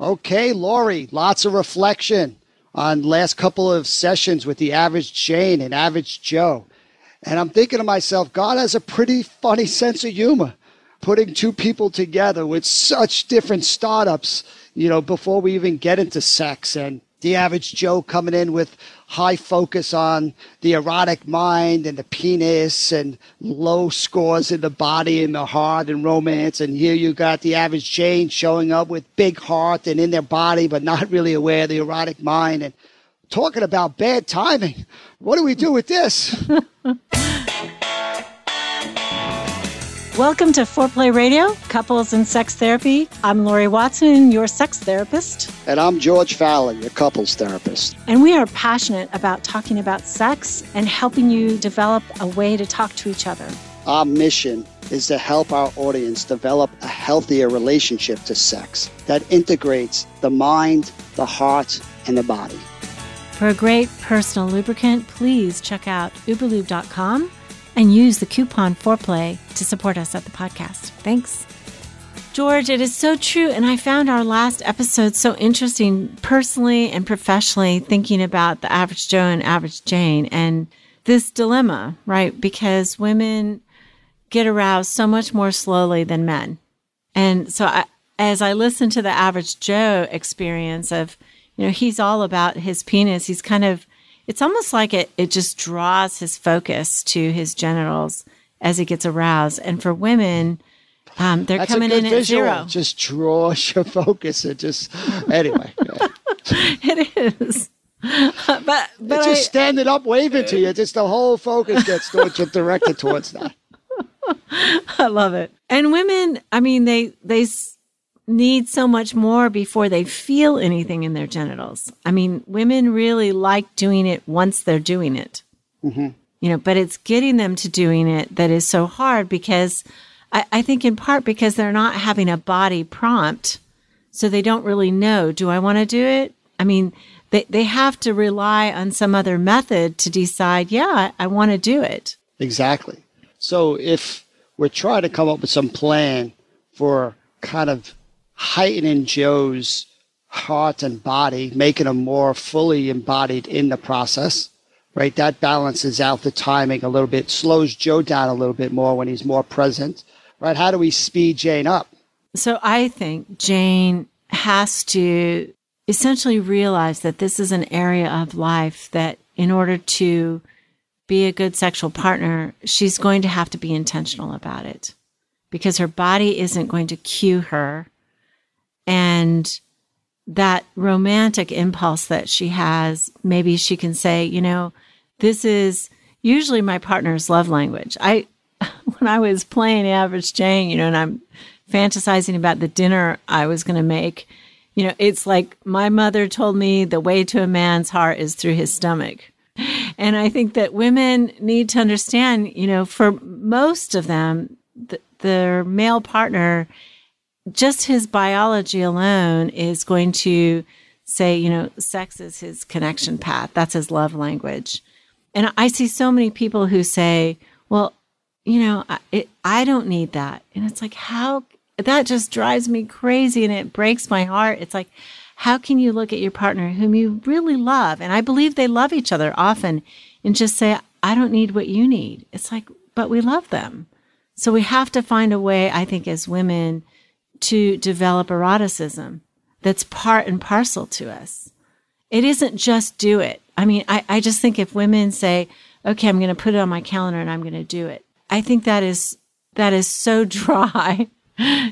Okay, Laurie, lots of reflection on last couple of sessions with the average Jane and average Joe. And I'm thinking to myself, God has a pretty funny sense of humor putting two people together with such different startups, you know, before we even get into sex and the average Joe coming in with high focus on the erotic mind and the penis and low scores in the body and the heart and romance. And here you got the average Jane showing up with big heart and in their body, but not really aware of the erotic mind. And talking about bad timing. What do we do with this? Welcome to Foreplay Radio, Couples and Sex Therapy. I'm Laurie Watson, your sex therapist. And I'm George Faller, your couples therapist. And we are passionate about talking about sex and helping you develop a way to talk to each other. Our mission is to help our audience develop a healthier relationship to sex that integrates the mind, the heart, and the body. For a great personal lubricant, please check out uberlube.com and use the coupon foreplay to support us at the podcast. Thanks. George, it is so true. And I found our last episode so interesting personally and professionally, thinking about the average Joe and average Jane and this dilemma, right? Because women get aroused so much more slowly than men. And so I, as I listen to the average Joe experience of, you know, he's all about his penis. He's kind of it's almost like it, it just draws his focus to his genitals as he gets aroused. And for women, um, they're That's coming in visual. at zero. Just draws your focus. It just, anyway. It is. but but it's I, just standing up waving to you. Just the whole focus gets towards you, directed towards that. I love it. And women, I mean, they they need so much more before they feel anything in their genitals. I mean, women really like doing it once they're doing it. Mm-hmm. You know, but it's getting them to doing it that is so hard because I, I think in part because they're not having a body prompt. So they don't really know, do I want to do it? I mean, they, they have to rely on some other method to decide, yeah, I, I want to do it. Exactly. So if we're trying to come up with some plan for kind of heightening Joe's heart and body, making him more fully embodied in the process, right? That balances out the timing a little bit, slows Joe down a little bit more when he's more present, right? How do we speed Jane up? So I think Jane has to essentially realize that this is an area of life that in order to be a good sexual partner, she's going to have to be intentional about it because her body isn't going to cue her and that romantic impulse that she has, maybe she can say, you know, this is usually my partner's love language. I, when I was playing Average Jane, you know, and I'm fantasizing about the dinner I was going to make, you know, it's like my mother told me the way to a man's heart is through his stomach. And I think that women need to understand, you know, for most of them, the, their male partner just his biology alone is going to say, you know, sex is his connection path. That's his love language. And I see so many people who say, well, you know, I, it, I don't need that. And it's like, how that just drives me crazy and it breaks my heart. It's like, how can you look at your partner whom you really love? And I believe they love each other often and just say, I don't need what you need. It's like, but we love them. So we have to find a way, I think, as women to develop eroticism that's part and parcel to us. It isn't just do it. I mean, I, I just think if women say, okay, I'm going to put it on my calendar and I'm going to do it, I think that is, that is so dry,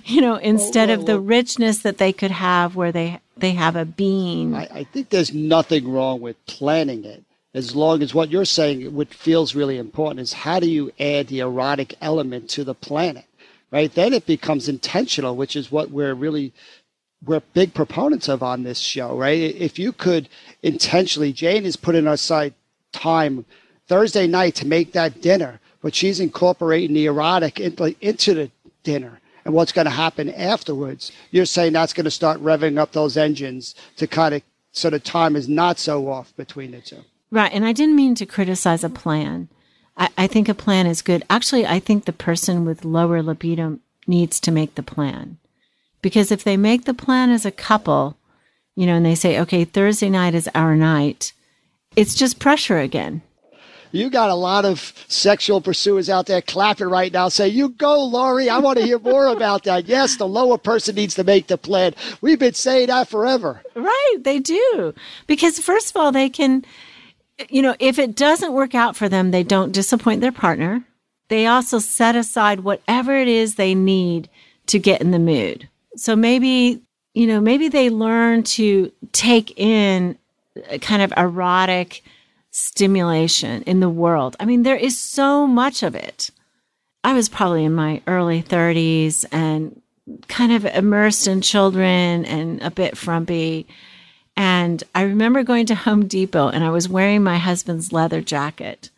you know, instead well, well, of the oh, richness that they could have where they, they have a being. I, I think there's nothing wrong with planning it as long as what you're saying, what feels really important is how do you add the erotic element to the planet? Right? Then it becomes intentional, which is what we're really we're big proponents of on this show, right? If you could intentionally, Jane is putting aside time Thursday night to make that dinner, but she's incorporating the erotic into the dinner and what's going to happen afterwards. You're saying that's going to start revving up those engines to kind of so the time is not so off between the two. Right. And I didn't mean to criticize a plan. I, I think a plan is good. Actually, I think the person with lower libido needs to make the plan. Because if they make the plan as a couple, you know, and they say, okay, Thursday night is our night, it's just pressure again. You got a lot of sexual pursuers out there clapping right now. Say, you go, Laurie. I want to hear more about that. Yes, the lower person needs to make the plan. We've been saying that forever. Right. They do. Because, first of all, they can, you know, if it doesn't work out for them, they don't disappoint their partner. They also set aside whatever it is they need to get in the mood. So maybe, you know, maybe they learn to take in kind of erotic stimulation in the world. I mean, there is so much of it. I was probably in my early 30s and kind of immersed in children and a bit frumpy. And I remember going to Home Depot and I was wearing my husband's leather jacket.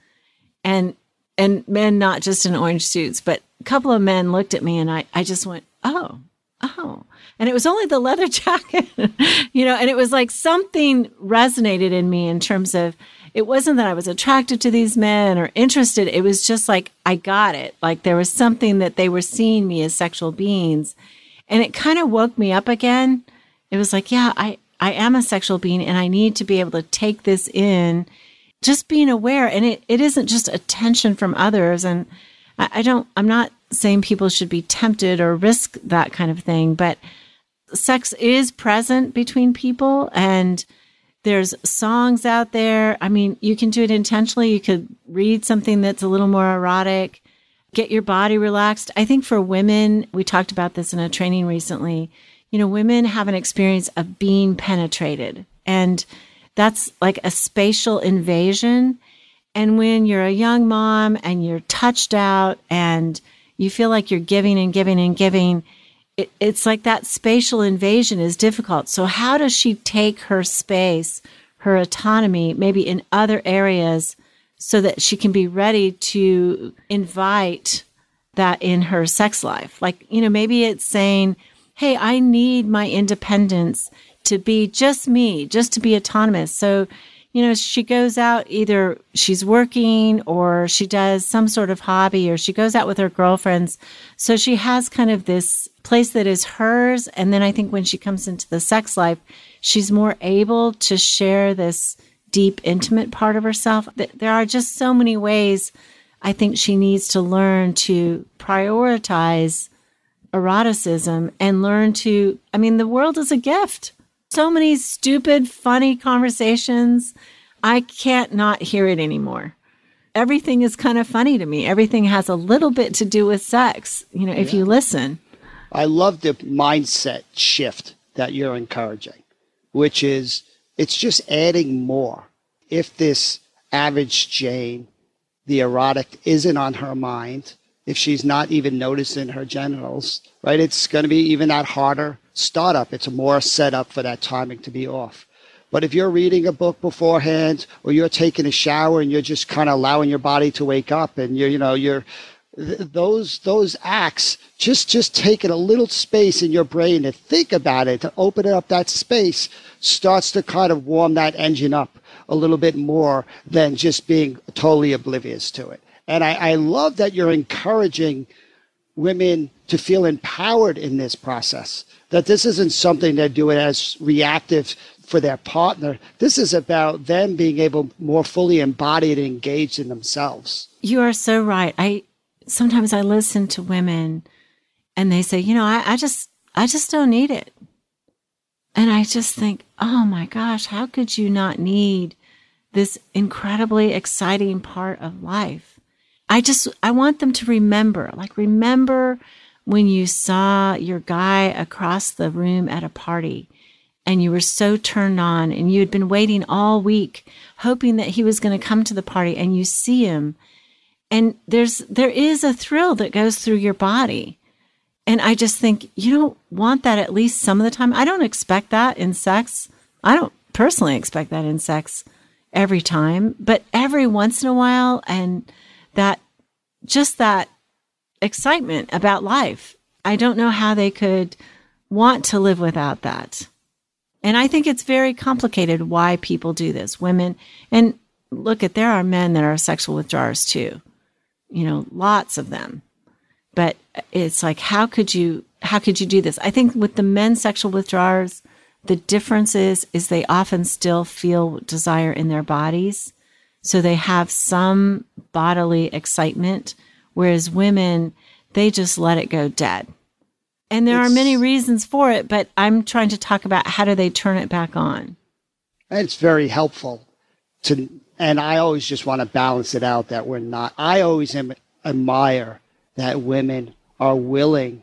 And and men not just in orange suits, but a couple of men looked at me and I, I just went, Oh, oh. And it was only the leather jacket, you know, and it was like something resonated in me in terms of it wasn't that I was attracted to these men or interested. It was just like I got it. Like there was something that they were seeing me as sexual beings. And it kind of woke me up again. It was like, yeah, I, I am a sexual being and I need to be able to take this in, just being aware. And it, it isn't just attention from others. And I, I don't, I'm not saying people should be tempted or risk that kind of thing, but sex is present between people and there's songs out there. I mean, you can do it intentionally. You could read something that's a little more erotic, get your body relaxed. I think for women, we talked about this in a training recently. You know, women have an experience of being penetrated, and that's like a spatial invasion. And when you're a young mom and you're touched out and you feel like you're giving and giving and giving, it, it's like that spatial invasion is difficult. So how does she take her space, her autonomy, maybe in other areas so that she can be ready to invite that in her sex life? Like, you know, maybe it's saying, Hey, I need my independence to be just me, just to be autonomous. So, you know, she goes out either she's working or she does some sort of hobby or she goes out with her girlfriends. So she has kind of this place that is hers. And then I think when she comes into the sex life, she's more able to share this deep, intimate part of herself. There are just so many ways I think she needs to learn to prioritize eroticism and learn to, I mean, the world is a gift. So many stupid, funny conversations. I can't not hear it anymore everything is kind of funny to me. Everything has a little bit to do with sex, you know, if yeah. you listen. I love the mindset shift that you're encouraging, which is it's just adding more. If this average Jane, the erotic, isn't on her mind, if she's not even noticing her genitals, right? It's going to be even that harder startup. It's more set up for that timing to be off. But if you're reading a book beforehand or you're taking a shower and you're just kind of allowing your body to wake up and you're, you know, you're those those acts just just taking a little space in your brain to think about it to open up that space starts to kind of warm that engine up a little bit more than just being totally oblivious to it and I, I love that you're encouraging women to feel empowered in this process that this isn't something they're doing as reactive for their partner this is about them being able more fully embodied and engaged in themselves you are so right i sometimes I listen to women and they say, you know, I, I just, I just don't need it. And I just think, oh my gosh, how could you not need this incredibly exciting part of life? I just, I want them to remember, like, remember when you saw your guy across the room at a party and you were so turned on and you had been waiting all week, hoping that he was going to come to the party and you see him and there's there is a thrill that goes through your body And I just think you don't want that at least some of the time. I don't expect that in sex. I don't personally expect that in sex every time, but every once in a while, and that just that excitement about life. I don't know how they could want to live without that. And I think it's very complicated why people do this. Women, and look at there are men that are sexual withdrawers too. You know, lots of them. But it's like how could you how could you do this? I think with the men sexual withdrawers, the difference is is they often still feel desire in their bodies. So they have some bodily excitement whereas women they just let it go dead. And there it's, are many reasons for it, but I'm trying to talk about how do they turn it back on. It's very helpful to, and I always just want to balance it out that we're not, I always am, admire that women are willing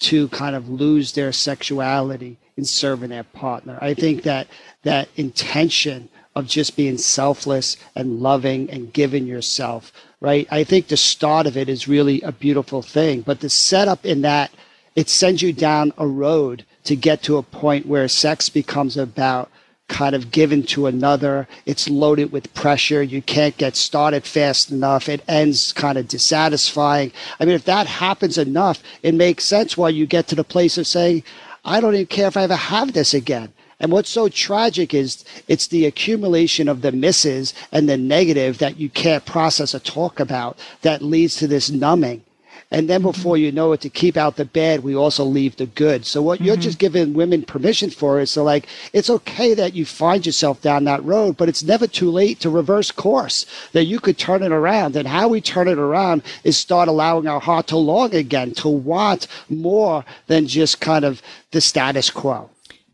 to kind of lose their sexuality in serving their partner. I think that that intention of just being selfless and loving and giving yourself, right? I think the start of it is really a beautiful thing, but the setup in that it sends you down a road to get to a point where sex becomes about kind of given to another. It's loaded with pressure. You can't get started fast enough. It ends kind of dissatisfying. I mean, if that happens enough, it makes sense why you get to the place of saying, I don't even care if I ever have this again. And what's so tragic is it's the accumulation of the misses and the negative that you can't process or talk about that leads to this numbing. And then before you know it, to keep out the bad, we also leave the good. So what mm-hmm. you're just giving women permission for is so like, it's okay that you find yourself down that road, but it's never too late to reverse course, that you could turn it around. And how we turn it around is start allowing our heart to long again, to want more than just kind of the status quo.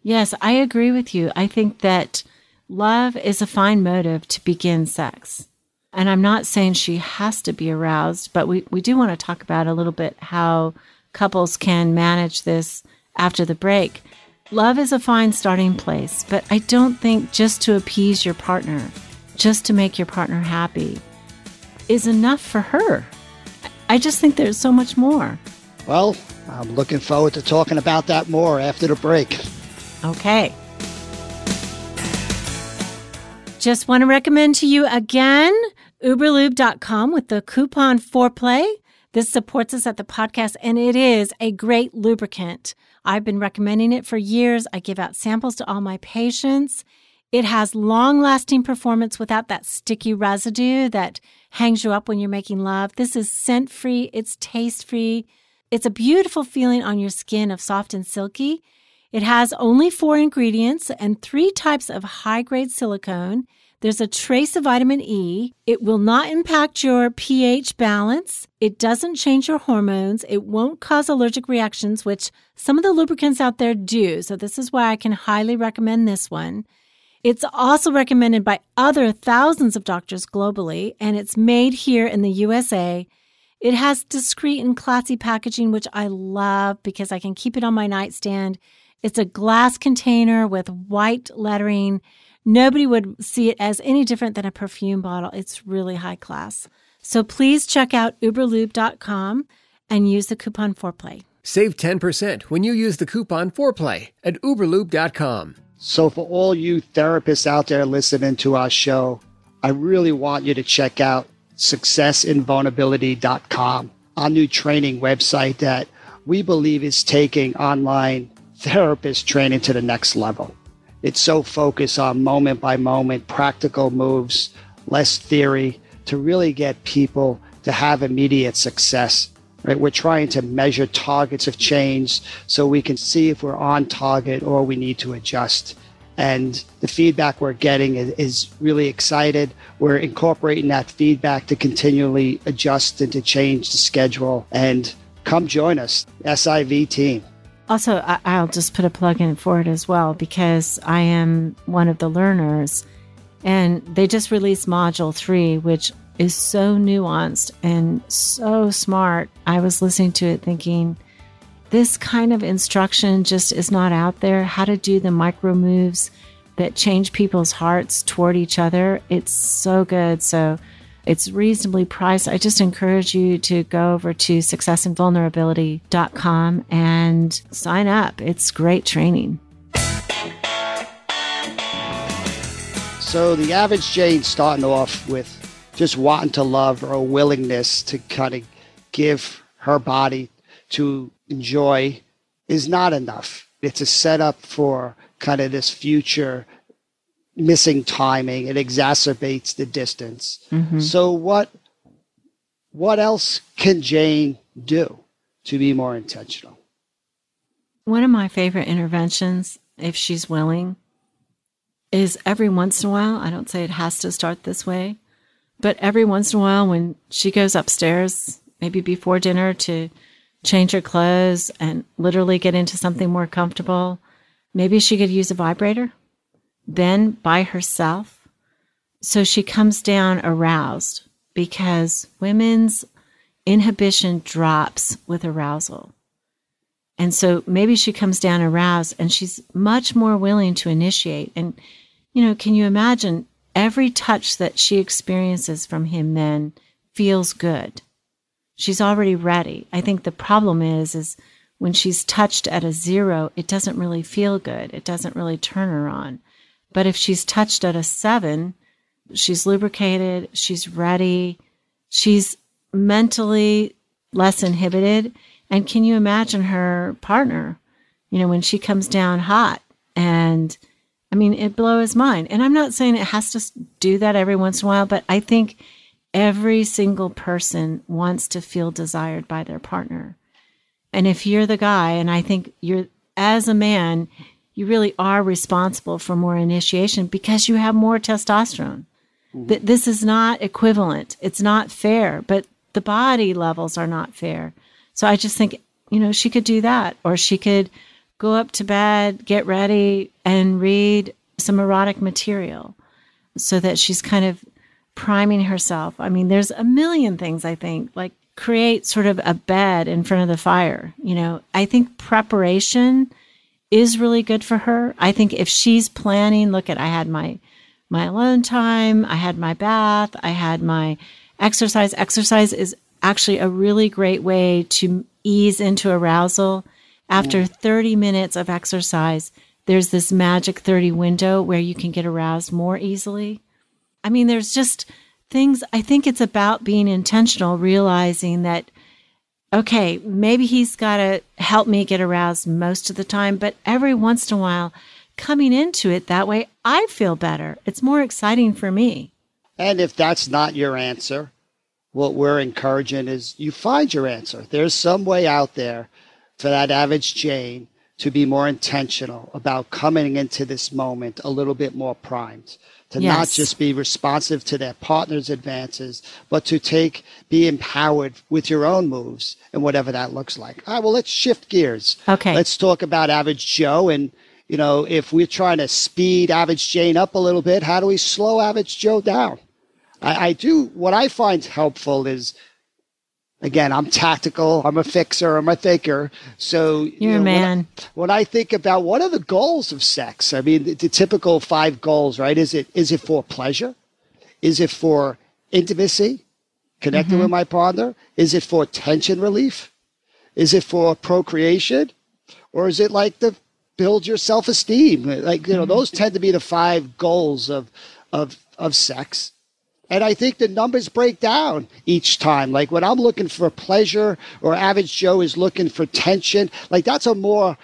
Yes, I agree with you. I think that love is a fine motive to begin sex. And I'm not saying she has to be aroused, but we, we do want to talk about a little bit how couples can manage this after the break. Love is a fine starting place, but I don't think just to appease your partner, just to make your partner happy, is enough for her. I just think there's so much more. Well, I'm looking forward to talking about that more after the break. Okay. Just want to recommend to you again uberlube.com with the coupon foreplay. This supports us at the podcast and it is a great lubricant. I've been recommending it for years. I give out samples to all my patients. It has long lasting performance without that sticky residue that hangs you up when you're making love. This is scent free, it's taste free. It's a beautiful feeling on your skin of soft and silky. It has only four ingredients and three types of high grade silicone. There's a trace of vitamin E. It will not impact your pH balance. It doesn't change your hormones. It won't cause allergic reactions, which some of the lubricants out there do. So this is why I can highly recommend this one. It's also recommended by other thousands of doctors globally, and it's made here in the USA. It has discreet and classy packaging, which I love because I can keep it on my nightstand. It's a glass container with white lettering Nobody would see it as any different than a perfume bottle. It's really high class. So please check out uberlube.com and use the coupon foreplay. Save 10% when you use the coupon foreplay at uberlube.com. So for all you therapists out there listening to our show, I really want you to check out successinvulnerability.com, our new training website that we believe is taking online therapist training to the next level. It's so focused on moment by moment, practical moves, less theory to really get people to have immediate success. Right? We're trying to measure targets of change so we can see if we're on target or we need to adjust. And the feedback we're getting is, is really excited. We're incorporating that feedback to continually adjust and to change the schedule. And come join us, SIV team. Also, I, will just put a plug in for it as well because I am one of the learners, and they just released Module 3, which is so nuanced and so smart. I was listening to it thinking, this kind of instruction just is not out there. How to do the micro moves that change people's hearts toward each other. It's so good. So, It's reasonably priced. I just encourage you to go over to successinvulnerability.com and sign up. It's great training. So the average Jane starting off with just wanting to love or a willingness to kind of give her body to enjoy is not enough. It's a setup for kind of this future missing timing. It exacerbates the distance. Mm-hmm. So what what else can Jane do to be more intentional? One of my favorite interventions, if she's willing, is every once in a while, I don't say it has to start this way, but every once in a while when she goes upstairs, maybe before dinner to change her clothes and literally get into something more comfortable, maybe she could use a vibrator then by herself. So she comes down aroused because women's inhibition drops with arousal. And so maybe she comes down aroused and she's much more willing to initiate. And, you know, can you imagine every touch that she experiences from him then feels good? She's already ready. I think the problem is, is when she's touched at a zero, it doesn't really feel good. It doesn't really turn her on. But if she's touched at a seven, she's lubricated, she's ready, she's mentally less inhibited, and can you imagine her partner, you know, when she comes down hot? And I mean, it blows his mind. And I'm not saying it has to do that every once in a while, but I think every single person wants to feel desired by their partner. And if you're the guy, and I think you're, as a man, you really are responsible for more initiation because you have more testosterone. Mm-hmm. This is not equivalent. It's not fair, but the body levels are not fair. So I just think, you know, she could do that, or she could go up to bed, get ready, and read some erotic material so that she's kind of priming herself. I mean, there's a million things I think, like create sort of a bed in front of the fire. You know, I think preparation is really good for her. I think if she's planning, look at I had my my alone time, I had my bath, I had my exercise. Exercise is actually a really great way to ease into arousal. After 30 minutes of exercise, there's this magic 30 window where you can get aroused more easily. I mean, there's just things, I think it's about being intentional, realizing that, okay, maybe he's got to help me get aroused most of the time, but every once in a while, coming into it that way, I feel better. It's more exciting for me. And if that's not your answer, what we're encouraging is you find your answer. There's some way out there for that average Jane to be more intentional about coming into this moment a little bit more primed to yes. not just be responsive to their partner's advances, but to take, be empowered with your own moves and whatever that looks like. All right, well, let's shift gears. Okay. Let's talk about average Joe. And, you know, if we're trying to speed average Jane up a little bit, how do we slow average Joe down? I, I do, what I find helpful is, again, I'm tactical, I'm a fixer, I'm a thinker. So you're you know, a man. When I, when I, think about what are the goals of sex, I mean, the, the typical five goals, right? Is it is it for pleasure? Is it for intimacy, connecting mm-hmm. with my partner? Is it for tension relief? Is it for procreation? Or is it like the build your self esteem? Like, you know, mm-hmm. those tend to be the five goals of of of sex. And I think the numbers break down each time. Like when I'm looking for pleasure or average Joe is looking for tension, like that's a more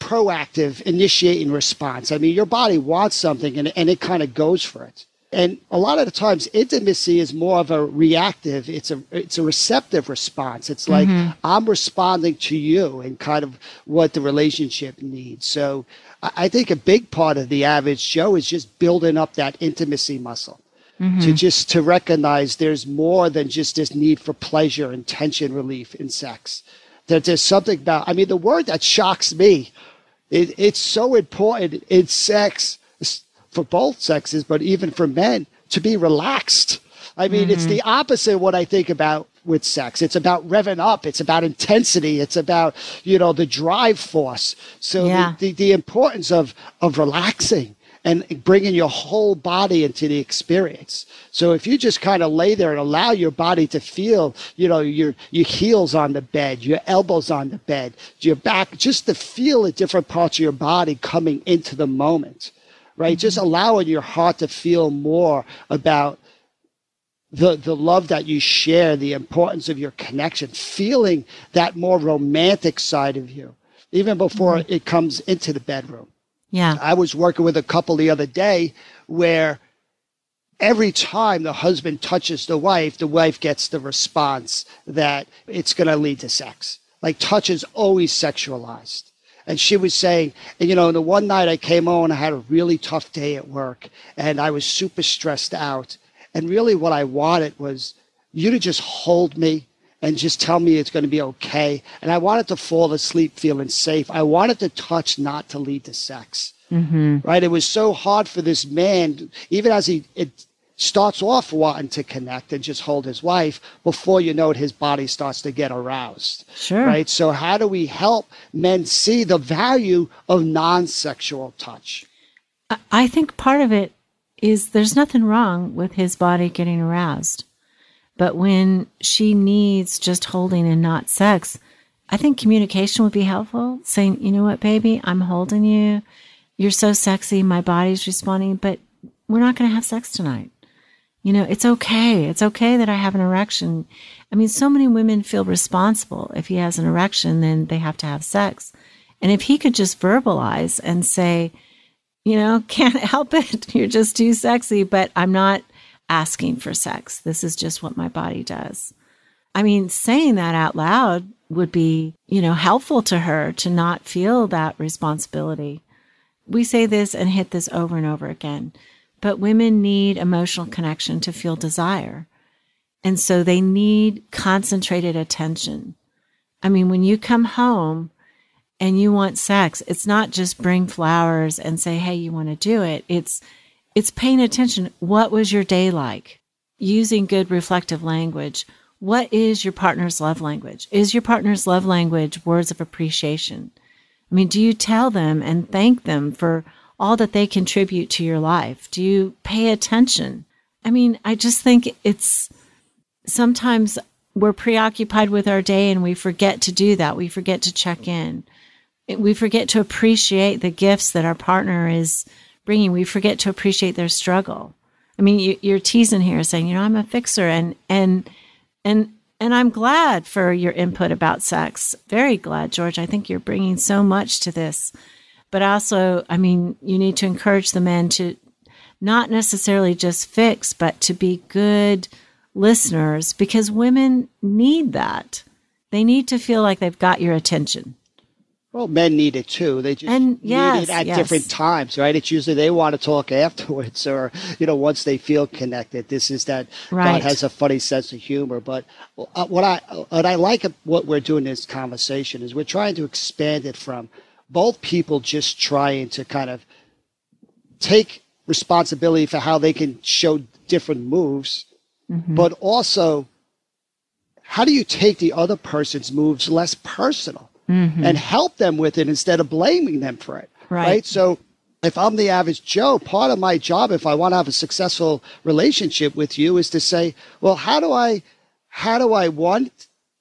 proactive initiating response. I mean, your body wants something and, and it kind of goes for it. And a lot of the times intimacy is more of a reactive, it's a it's a receptive response. It's like mm-hmm. I'm responding to you and kind of what the relationship needs. So I think a big part of the average Joe is just building up that intimacy muscle mm-hmm. to just to recognize there's more than just this need for pleasure and tension relief in sex. That there's something about, I mean, the word that shocks me, it, it's so important in sex for both sexes, but even for men to be relaxed. I mean, mm-hmm. it's the opposite of what I think about with sex. It's about revving up. It's about intensity. It's about, you know, the drive force. So yeah. the, the, the importance of, of relaxing and bringing your whole body into the experience. So if you just kind of lay there and allow your body to feel, you know, your, your heels on the bed, your elbows on the bed, your back, just to feel the different parts of your body coming into the moment, right? Mm-hmm. Just allowing your heart to feel more about the, the love that you share, the importance of your connection, feeling that more romantic side of you, even before mm-hmm. it comes into the bedroom. Yeah. I was working with a couple the other day where every time the husband touches the wife, the wife gets the response that it's going to lead to sex. Like touch is always sexualized. And she was saying, and you know, the one night I came home, I had a really tough day at work and I was super stressed out. And really what I wanted was you to just hold me and just tell me it's going to be okay. And I wanted to fall asleep feeling safe. I wanted to touch not to lead to sex. Mm-hmm. Right? It was so hard for this man, even as he it starts off wanting to connect and just hold his wife, before you know it, his body starts to get aroused. Sure. Right? So how do we help men see the value of non-sexual touch? I think part of it is there's nothing wrong with his body getting aroused. But when she needs just holding and not sex, I think communication would be helpful. Saying, you know what, baby, I'm holding you. You're so sexy. My body's responding, but we're not going to have sex tonight. You know, it's okay. It's okay that I have an erection. I mean, so many women feel responsible. If he has an erection, then they have to have sex. And if he could just verbalize and say, you know, can't help it. You're just too sexy, but I'm not asking for sex. This is just what my body does. I mean, saying that out loud would be, you know, helpful to her to not feel that responsibility. We say this and hit this over and over again, but women need emotional connection to feel desire. And so they need concentrated attention. I mean, when you come home and you want sex, it's not just bring flowers and say, Hey, you want to do it. It's, it's paying attention. What was your day like? Using good reflective language. What is your partner's love language? Is your partner's love language words of appreciation? I mean, do you tell them and thank them for all that they contribute to your life? Do you pay attention? I mean, I just think it's sometimes we're preoccupied with our day and we forget to do that. We forget to check in. We forget to appreciate the gifts that our partner is bringing, we forget to appreciate their struggle. I mean, you, are teasing here saying, you know, I'm a fixer and, and, and, and I'm glad for your input about sex. Very glad, George. I think you're bringing so much to this. But also, I mean, you need to encourage the men to not necessarily just fix, but to be good listeners because women need that. They need to feel like they've got your attention. Well, men need it too. They just and, yes, need it at yes. different times, right? It's usually they want to talk afterwards or, you know, once they feel connected. This is that right. God has a funny sense of humor. But uh, what I, what I like what we're doing in this conversation is we're trying to expand it from both people just trying to kind of take responsibility for how they can show different moves, mm-hmm. but also how do you take the other person's moves less personal? Mm-hmm. and help them with it instead of blaming them for it. Right. right. So if I'm the average Joe, part of my job, if I want to have a successful relationship with you, is to say, well, how do I, how do I one,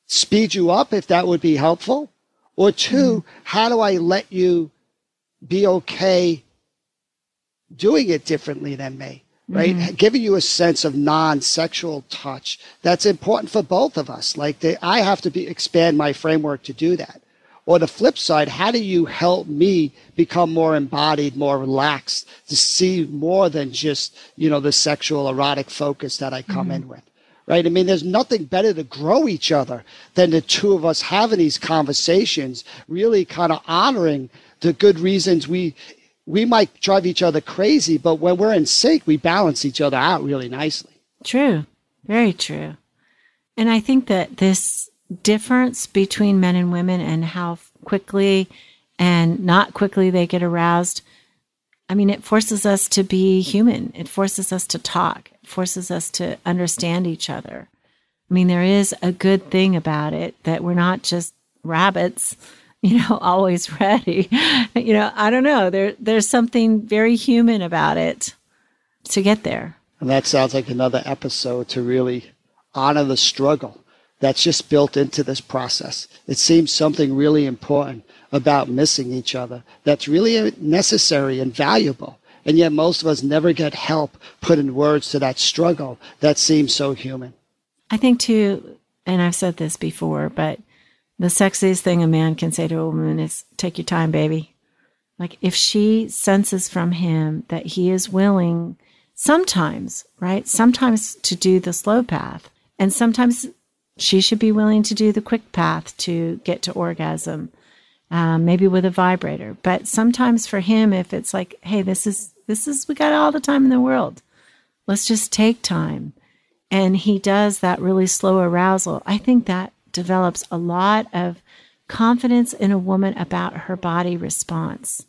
speed you up if that would be helpful? Or 2 mm-hmm. how do I let you be okay doing it differently than me? Right? Mm-hmm. Giving you a sense of non-sexual touch. That's important for both of us. Like they, I have to be, expand my framework to do that. Or the flip side, how do you help me become more embodied, more relaxed, to see more than just, you know, the sexual erotic focus that I come mm-hmm. in with? Right? I mean, there's nothing better to grow each other than the two of us having these conversations, really kind of honoring the good reasons we we might drive each other crazy, but when we're in sync, we balance each other out really nicely. True. Very true. And I think that this difference between men and women and how quickly and not quickly they get aroused. I mean, it forces us to be human. It forces us to talk. It forces us to understand each other. I mean, there is a good thing about it that we're not just rabbits you know, always ready. you know, I don't know. There there's something very human about it to get there. And that sounds like another episode to really honor the struggle that's just built into this process. It seems something really important about missing each other that's really necessary and valuable. And yet most of us never get help put in words to that struggle that seems so human. I think too, and I've said this before, but the sexiest thing a man can say to a woman is take your time, baby. Like if she senses from him that he is willing sometimes, right? Sometimes to do the slow path and sometimes she should be willing to do the quick path to get to orgasm. Um, maybe with a vibrator, but sometimes for him, if it's like, Hey, this is, this is, we got all the time in the world. Let's just take time. And he does that really slow arousal. I think that develops a lot of confidence in a woman about her body response.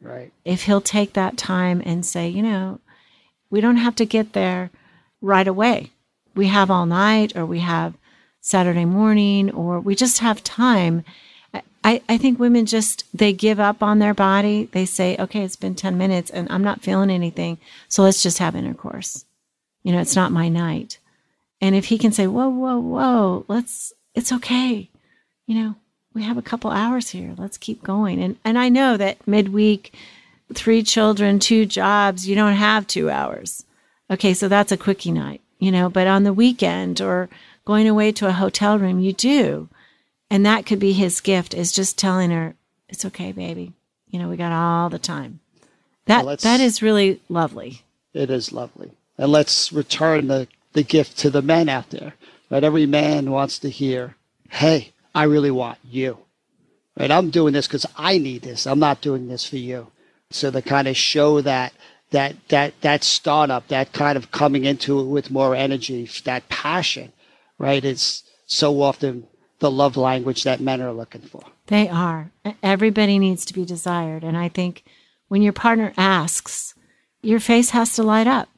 Right. If he'll take that time and say, you know, we don't have to get there right away. We have all night or we have Saturday morning or we just have time. I, I think women just, they give up on their body. They say, okay, it's been 10 minutes and I'm not feeling anything. So let's just have intercourse. You know, it's not my night. And if he can say, whoa, whoa, whoa, let's, it's okay. You know, we have a couple hours here. Let's keep going. And and I know that midweek, three children, two jobs, you don't have two hours. Okay, so that's a quickie night, you know, but on the weekend or going away to a hotel room, you do. And that could be his gift is just telling her, It's okay, baby. You know, we got all the time. That well, that is really lovely. It is lovely. And let's return the, the gift to the men out there Right? Every man wants to hear, hey, I really want you. Right? I'm doing this because I need this. I'm not doing this for you. So to kind of show that that that that startup, that kind of coming into it with more energy, that passion, right? It's so often the love language that men are looking for. They are. Everybody needs to be desired. And I think when your partner asks, your face has to light up.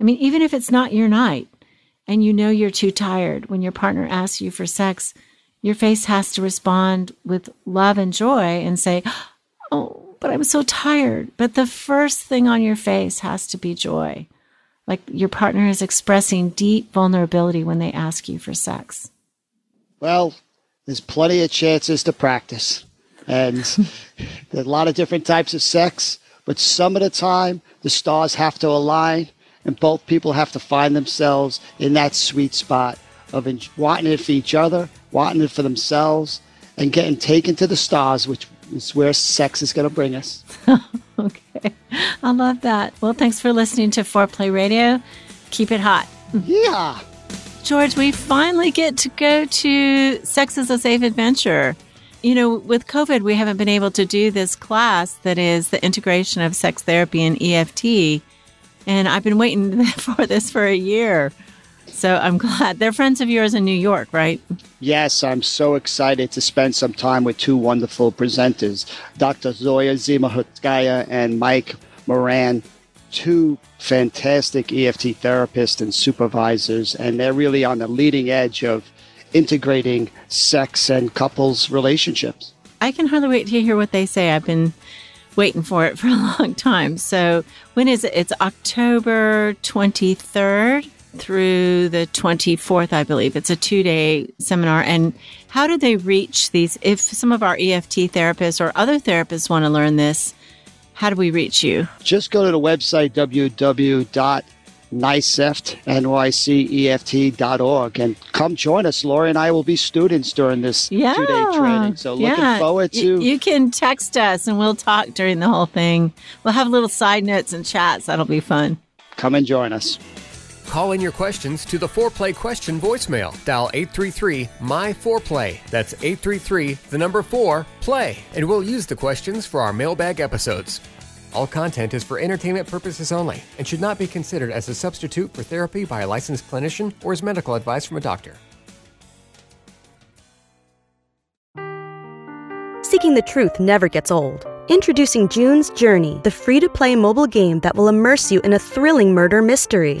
I mean, even if it's not your night, and you know you're too tired when your partner asks you for sex, your face has to respond with love and joy and say, Oh, but I'm so tired. But the first thing on your face has to be joy. Like your partner is expressing deep vulnerability when they ask you for sex. Well, there's plenty of chances to practice. And there's a lot of different types of sex, but some of the time the stars have to align and both people have to find themselves in that sweet spot of wanting it for each other, wanting it for themselves, and getting taken to the stars, which is where sex is going to bring us. okay. I love that. Well, thanks for listening to Foreplay Radio. Keep it hot. Yeah. George, we finally get to go to Sex is a Safe Adventure. You know, with COVID, we haven't been able to do this class that is the integration of sex therapy and EFT. And I've been waiting for this for a year. So I'm glad. They're friends of yours in New York, right? Yes, I'm so excited to spend some time with two wonderful presenters, Dr. Zoya Simakhodskaya and Mike Moran, two fantastic EFT therapists and supervisors, and they're really on the leading edge of integrating sex and couples relationships. I can hardly wait to hear what they say. I've been waiting for it for a long time. So when is it? It's October 23rd through the 24th, I believe. It's a two day seminar. And how do they reach these? If some of our EFT therapists or other therapists want to learn this, how do we reach you? Just go to the website www NYCEFT, N-Y-C-E-F-T.org. And come join us. Laurie and I will be students during this yeah, two-day training. So looking yeah. forward to... You, you can text us and we'll talk during the whole thing. We'll have little side notes and chats. That'll be fun. Come and join us. Call in your questions to the Foreplay question voicemail. Dial 833 My Foreplay. That's 833 the number 4 play. And we'll use the questions for our mailbag episodes. All content is for entertainment purposes only and should not be considered as a substitute for therapy by a licensed clinician or as medical advice from a doctor. Seeking the truth never gets old. Introducing June's Journey, the free to play mobile game that will immerse you in a thrilling murder mystery.